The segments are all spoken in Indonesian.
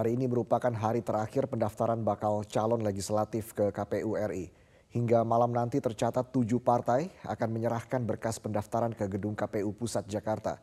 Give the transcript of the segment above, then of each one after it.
hari ini merupakan hari terakhir pendaftaran bakal calon legislatif ke KPU RI. Hingga malam nanti tercatat tujuh partai akan menyerahkan berkas pendaftaran ke gedung KPU Pusat Jakarta.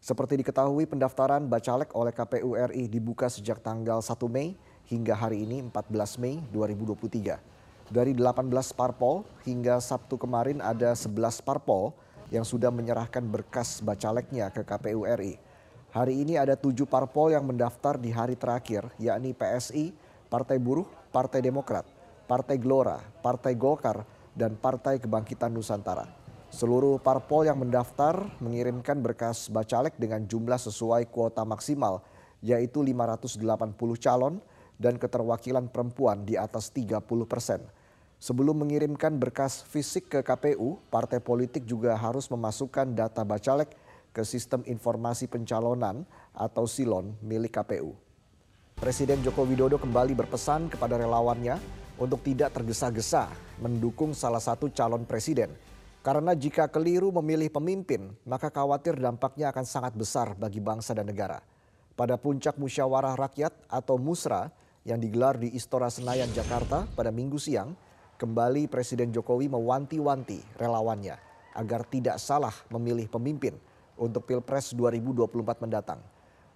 Seperti diketahui pendaftaran bacalek oleh KPU RI dibuka sejak tanggal 1 Mei hingga hari ini 14 Mei 2023. Dari 18 parpol hingga Sabtu kemarin ada 11 parpol yang sudah menyerahkan berkas bacaleknya ke KPU RI. Hari ini ada tujuh parpol yang mendaftar di hari terakhir, yakni PSI, Partai Buruh, Partai Demokrat, Partai Gelora, Partai Golkar, dan Partai Kebangkitan Nusantara. Seluruh parpol yang mendaftar mengirimkan berkas bacalek dengan jumlah sesuai kuota maksimal, yaitu 580 calon dan keterwakilan perempuan di atas 30 persen. Sebelum mengirimkan berkas fisik ke KPU, partai politik juga harus memasukkan data bacalek ke Sistem Informasi Pencalonan atau SILON milik KPU. Presiden Joko Widodo kembali berpesan kepada relawannya untuk tidak tergesa-gesa mendukung salah satu calon presiden. Karena jika keliru memilih pemimpin, maka khawatir dampaknya akan sangat besar bagi bangsa dan negara. Pada puncak musyawarah rakyat atau musra yang digelar di Istora Senayan, Jakarta pada minggu siang, kembali Presiden Jokowi mewanti-wanti relawannya agar tidak salah memilih pemimpin untuk Pilpres 2024 mendatang.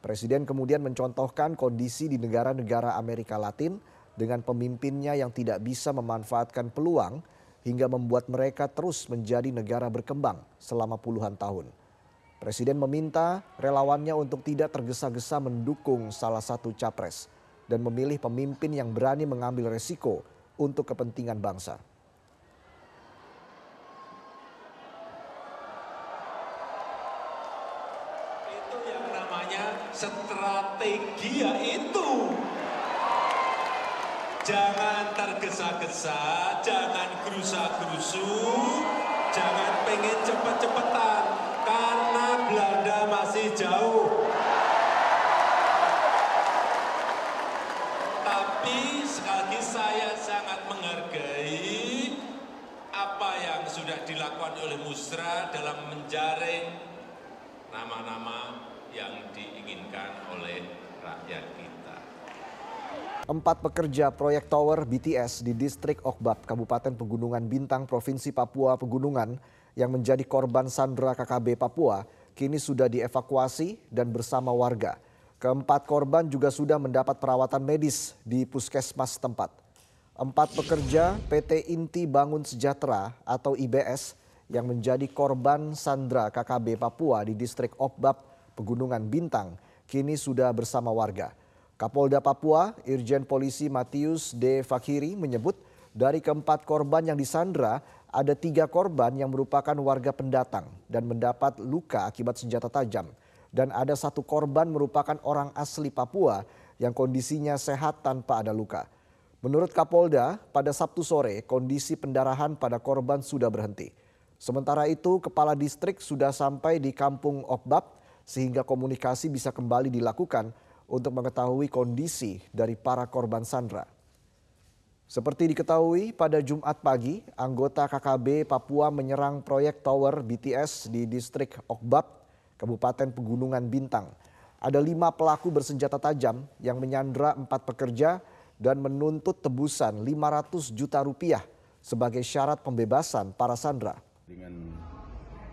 Presiden kemudian mencontohkan kondisi di negara-negara Amerika Latin dengan pemimpinnya yang tidak bisa memanfaatkan peluang hingga membuat mereka terus menjadi negara berkembang selama puluhan tahun. Presiden meminta relawannya untuk tidak tergesa-gesa mendukung salah satu capres dan memilih pemimpin yang berani mengambil resiko untuk kepentingan bangsa. Strategi itu. Jangan tergesa-gesa, jangan gerusa-gerusu, jangan pengen cepet-cepetan, karena Belanda masih jauh. Tapi sekali lagi saya sangat menghargai apa yang sudah dilakukan oleh Musra dalam menjaring nama-nama yang diinginkan oleh rakyat kita. Empat pekerja proyek tower BTS di distrik Okbab, Kabupaten Pegunungan Bintang, Provinsi Papua Pegunungan yang menjadi korban sandra KKB Papua kini sudah dievakuasi dan bersama warga. Keempat korban juga sudah mendapat perawatan medis di puskesmas tempat. Empat pekerja PT Inti Bangun Sejahtera atau IBS yang menjadi korban sandra KKB Papua di distrik Okbab Pegunungan Bintang kini sudah bersama warga. Kapolda Papua, Irjen Polisi Matius D. Fakiri menyebut dari keempat korban yang disandra, ada tiga korban yang merupakan warga pendatang dan mendapat luka akibat senjata tajam. Dan ada satu korban merupakan orang asli Papua yang kondisinya sehat tanpa ada luka. Menurut Kapolda, pada Sabtu sore kondisi pendarahan pada korban sudah berhenti. Sementara itu, Kepala Distrik sudah sampai di Kampung Okbab sehingga komunikasi bisa kembali dilakukan untuk mengetahui kondisi dari para korban sandra. Seperti diketahui pada Jumat pagi, anggota KKB Papua menyerang proyek tower BTS di distrik Okbab, Kabupaten Pegunungan Bintang. Ada lima pelaku bersenjata tajam yang menyandra empat pekerja dan menuntut tebusan 500 juta rupiah sebagai syarat pembebasan para sandra. Dengan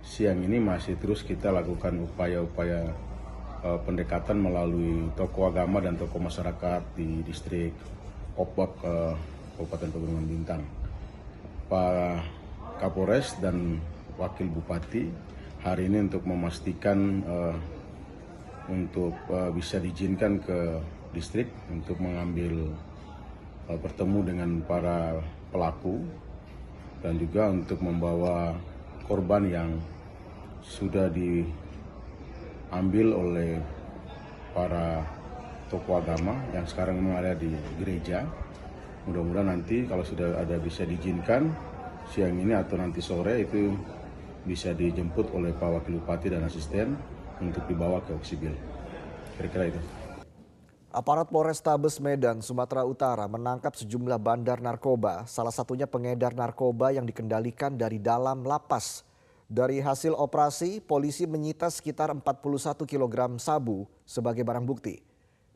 siang ini masih terus kita lakukan upaya-upaya uh, pendekatan melalui tokoh agama dan tokoh masyarakat di distrik Opbab ke Kabupaten Pegunungan Bintang. Pak Kapolres dan Wakil Bupati hari ini untuk memastikan uh, untuk uh, bisa diizinkan ke distrik untuk mengambil uh, bertemu dengan para pelaku dan juga untuk membawa korban yang sudah diambil oleh para tokoh agama yang sekarang memang ada di gereja. Mudah-mudahan nanti kalau sudah ada bisa diizinkan siang ini atau nanti sore itu bisa dijemput oleh Pak Wakil Bupati dan asisten untuk dibawa ke Oksibil. Kira-kira itu. Aparat Polrestabes Medan, Sumatera Utara menangkap sejumlah bandar narkoba, salah satunya pengedar narkoba yang dikendalikan dari dalam lapas dari hasil operasi, polisi menyita sekitar 41 kg sabu sebagai barang bukti.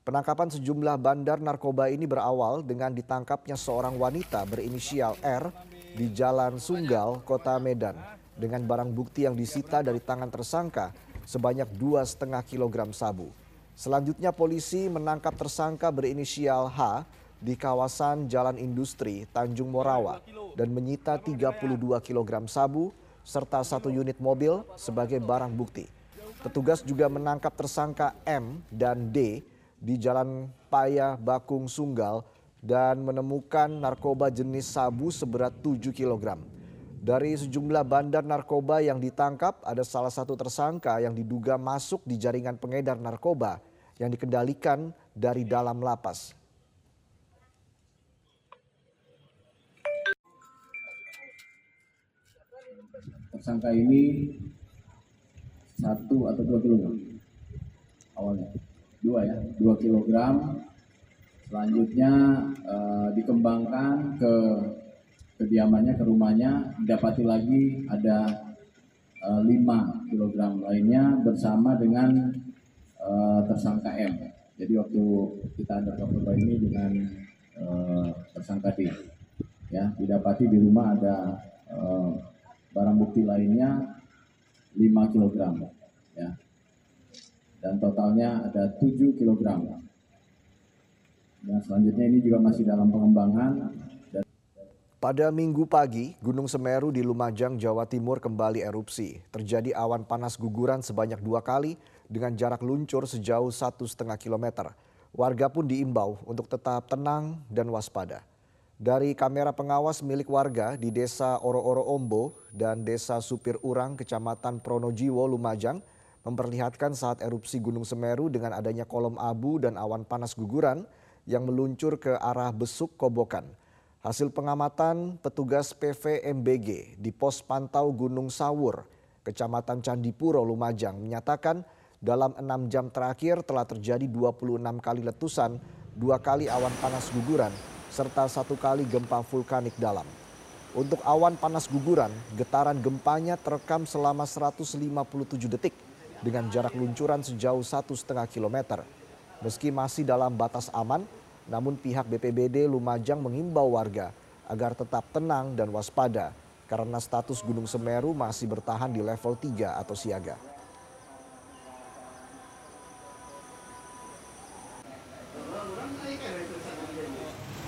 Penangkapan sejumlah bandar narkoba ini berawal dengan ditangkapnya seorang wanita berinisial R di Jalan Sunggal, Kota Medan dengan barang bukti yang disita dari tangan tersangka sebanyak 2,5 kg sabu. Selanjutnya polisi menangkap tersangka berinisial H di kawasan Jalan Industri Tanjung Morawa dan menyita 32 kg sabu serta satu unit mobil sebagai barang bukti. Petugas juga menangkap tersangka M dan D di Jalan Paya Bakung Sunggal dan menemukan narkoba jenis sabu seberat 7 kg. Dari sejumlah bandar narkoba yang ditangkap, ada salah satu tersangka yang diduga masuk di jaringan pengedar narkoba yang dikendalikan dari dalam lapas. Tersangka ini satu atau dua kilogram awalnya dua ya dua kilogram selanjutnya eh, dikembangkan ke kediamannya ke rumahnya didapati lagi ada eh, 5 kilogram lainnya bersama dengan eh, tersangka M jadi waktu kita ada narkoba ini dengan eh, tersangka D ya didapati di rumah ada eh, barang bukti lainnya 5 kilogram ya dan totalnya ada 7 kg. Dan selanjutnya ini juga masih dalam pengembangan. Pada minggu pagi, Gunung Semeru di Lumajang, Jawa Timur kembali erupsi. Terjadi awan panas guguran sebanyak dua kali dengan jarak luncur sejauh satu setengah kilometer. Warga pun diimbau untuk tetap tenang dan waspada. Dari kamera pengawas milik warga di Desa Oro-Oro Ombo dan Desa Supir Urang, Kecamatan Pronojiwo, Lumajang, memperlihatkan saat erupsi Gunung Semeru dengan adanya kolom abu dan awan panas guguran yang meluncur ke arah Besuk Kobokan. Hasil pengamatan petugas PVMBG di pos pantau Gunung Sawur, Kecamatan Candipuro, Lumajang menyatakan dalam enam jam terakhir telah terjadi 26 kali letusan, dua kali awan panas guguran, serta satu kali gempa vulkanik dalam. Untuk awan panas guguran, getaran gempanya terekam selama 157 detik dengan jarak luncuran sejauh satu setengah kilometer. Meski masih dalam batas aman, namun pihak BPBD Lumajang mengimbau warga agar tetap tenang dan waspada karena status Gunung Semeru masih bertahan di level 3 atau siaga.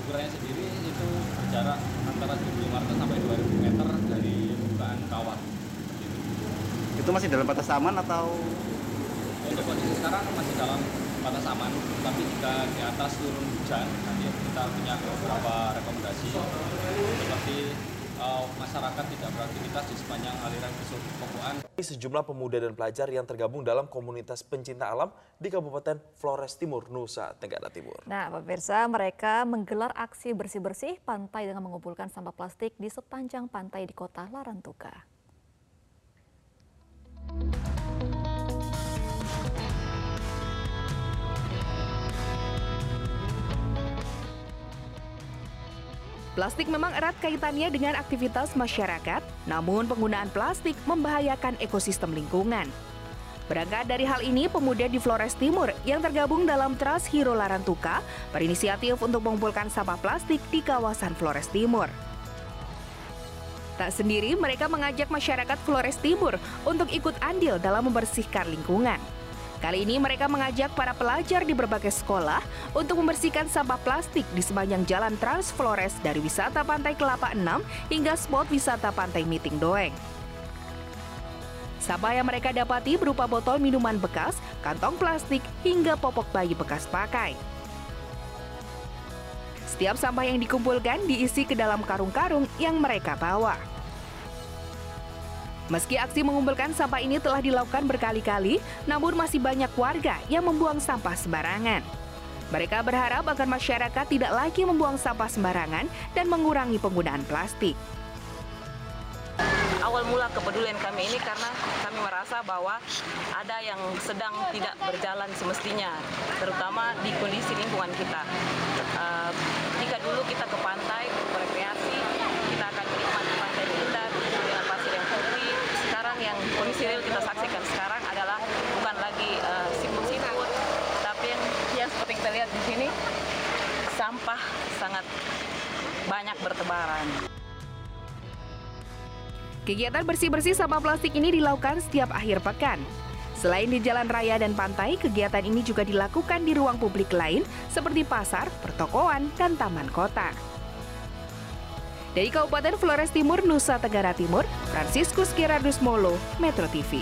Ukurannya sendiri itu berjarak antara 1.500 sampai 2.000 meter dari permukaan kawah. Itu masih dalam batas aman atau? Untuk kondisi sekarang masih dalam batas aman, tapi jika di atas turun hujan, nanti kita punya beberapa rekomendasi seperti uh, masyarakat tidak beraktivitas di sepanjang aliran besuk Kokoan. Sejumlah pemuda dan pelajar yang tergabung dalam komunitas pencinta alam di Kabupaten Flores Timur, Nusa Tenggara Timur. Nah, pemirsa, mereka menggelar aksi bersih-bersih pantai dengan mengumpulkan sampah plastik di sepanjang pantai di kota Larantuka. Plastik memang erat kaitannya dengan aktivitas masyarakat, namun penggunaan plastik membahayakan ekosistem lingkungan. Berangkat dari hal ini, pemuda di Flores Timur yang tergabung dalam Trust Hero Larantuka berinisiatif untuk mengumpulkan sampah plastik di kawasan Flores Timur. Tak sendiri, mereka mengajak masyarakat Flores Timur untuk ikut andil dalam membersihkan lingkungan. Kali ini mereka mengajak para pelajar di berbagai sekolah untuk membersihkan sampah plastik di sepanjang jalan Trans Flores dari wisata Pantai Kelapa 6 hingga spot wisata Pantai Miting Doeng. Sampah yang mereka dapati berupa botol minuman bekas, kantong plastik, hingga popok bayi bekas pakai. Setiap sampah yang dikumpulkan diisi ke dalam karung-karung yang mereka bawa. Meski aksi mengumpulkan sampah ini telah dilakukan berkali-kali, namun masih banyak warga yang membuang sampah sembarangan. Mereka berharap agar masyarakat tidak lagi membuang sampah sembarangan dan mengurangi penggunaan plastik. Awal mula kepedulian kami ini karena kami merasa bahwa ada yang sedang tidak berjalan semestinya, terutama di kondisi lingkungan kita. Uh, jika dulu kita ke pantai berrekreasi, kita akan menikmati pantai indah dengan pasir yang putih. Sekarang yang kondisi real kita saksikan sekarang adalah bukan lagi uh, siput-siput, tapi yang, yang seperti kita sampah sangat banyak bertebaran. Kegiatan bersih-bersih sampah plastik ini dilakukan setiap akhir pekan. Selain di jalan raya dan pantai, kegiatan ini juga dilakukan di ruang publik lain seperti pasar, pertokoan, dan taman kota. Dari Kabupaten Flores Timur, Nusa Tenggara Timur, Franciscus Gerardus Molo, Metro TV.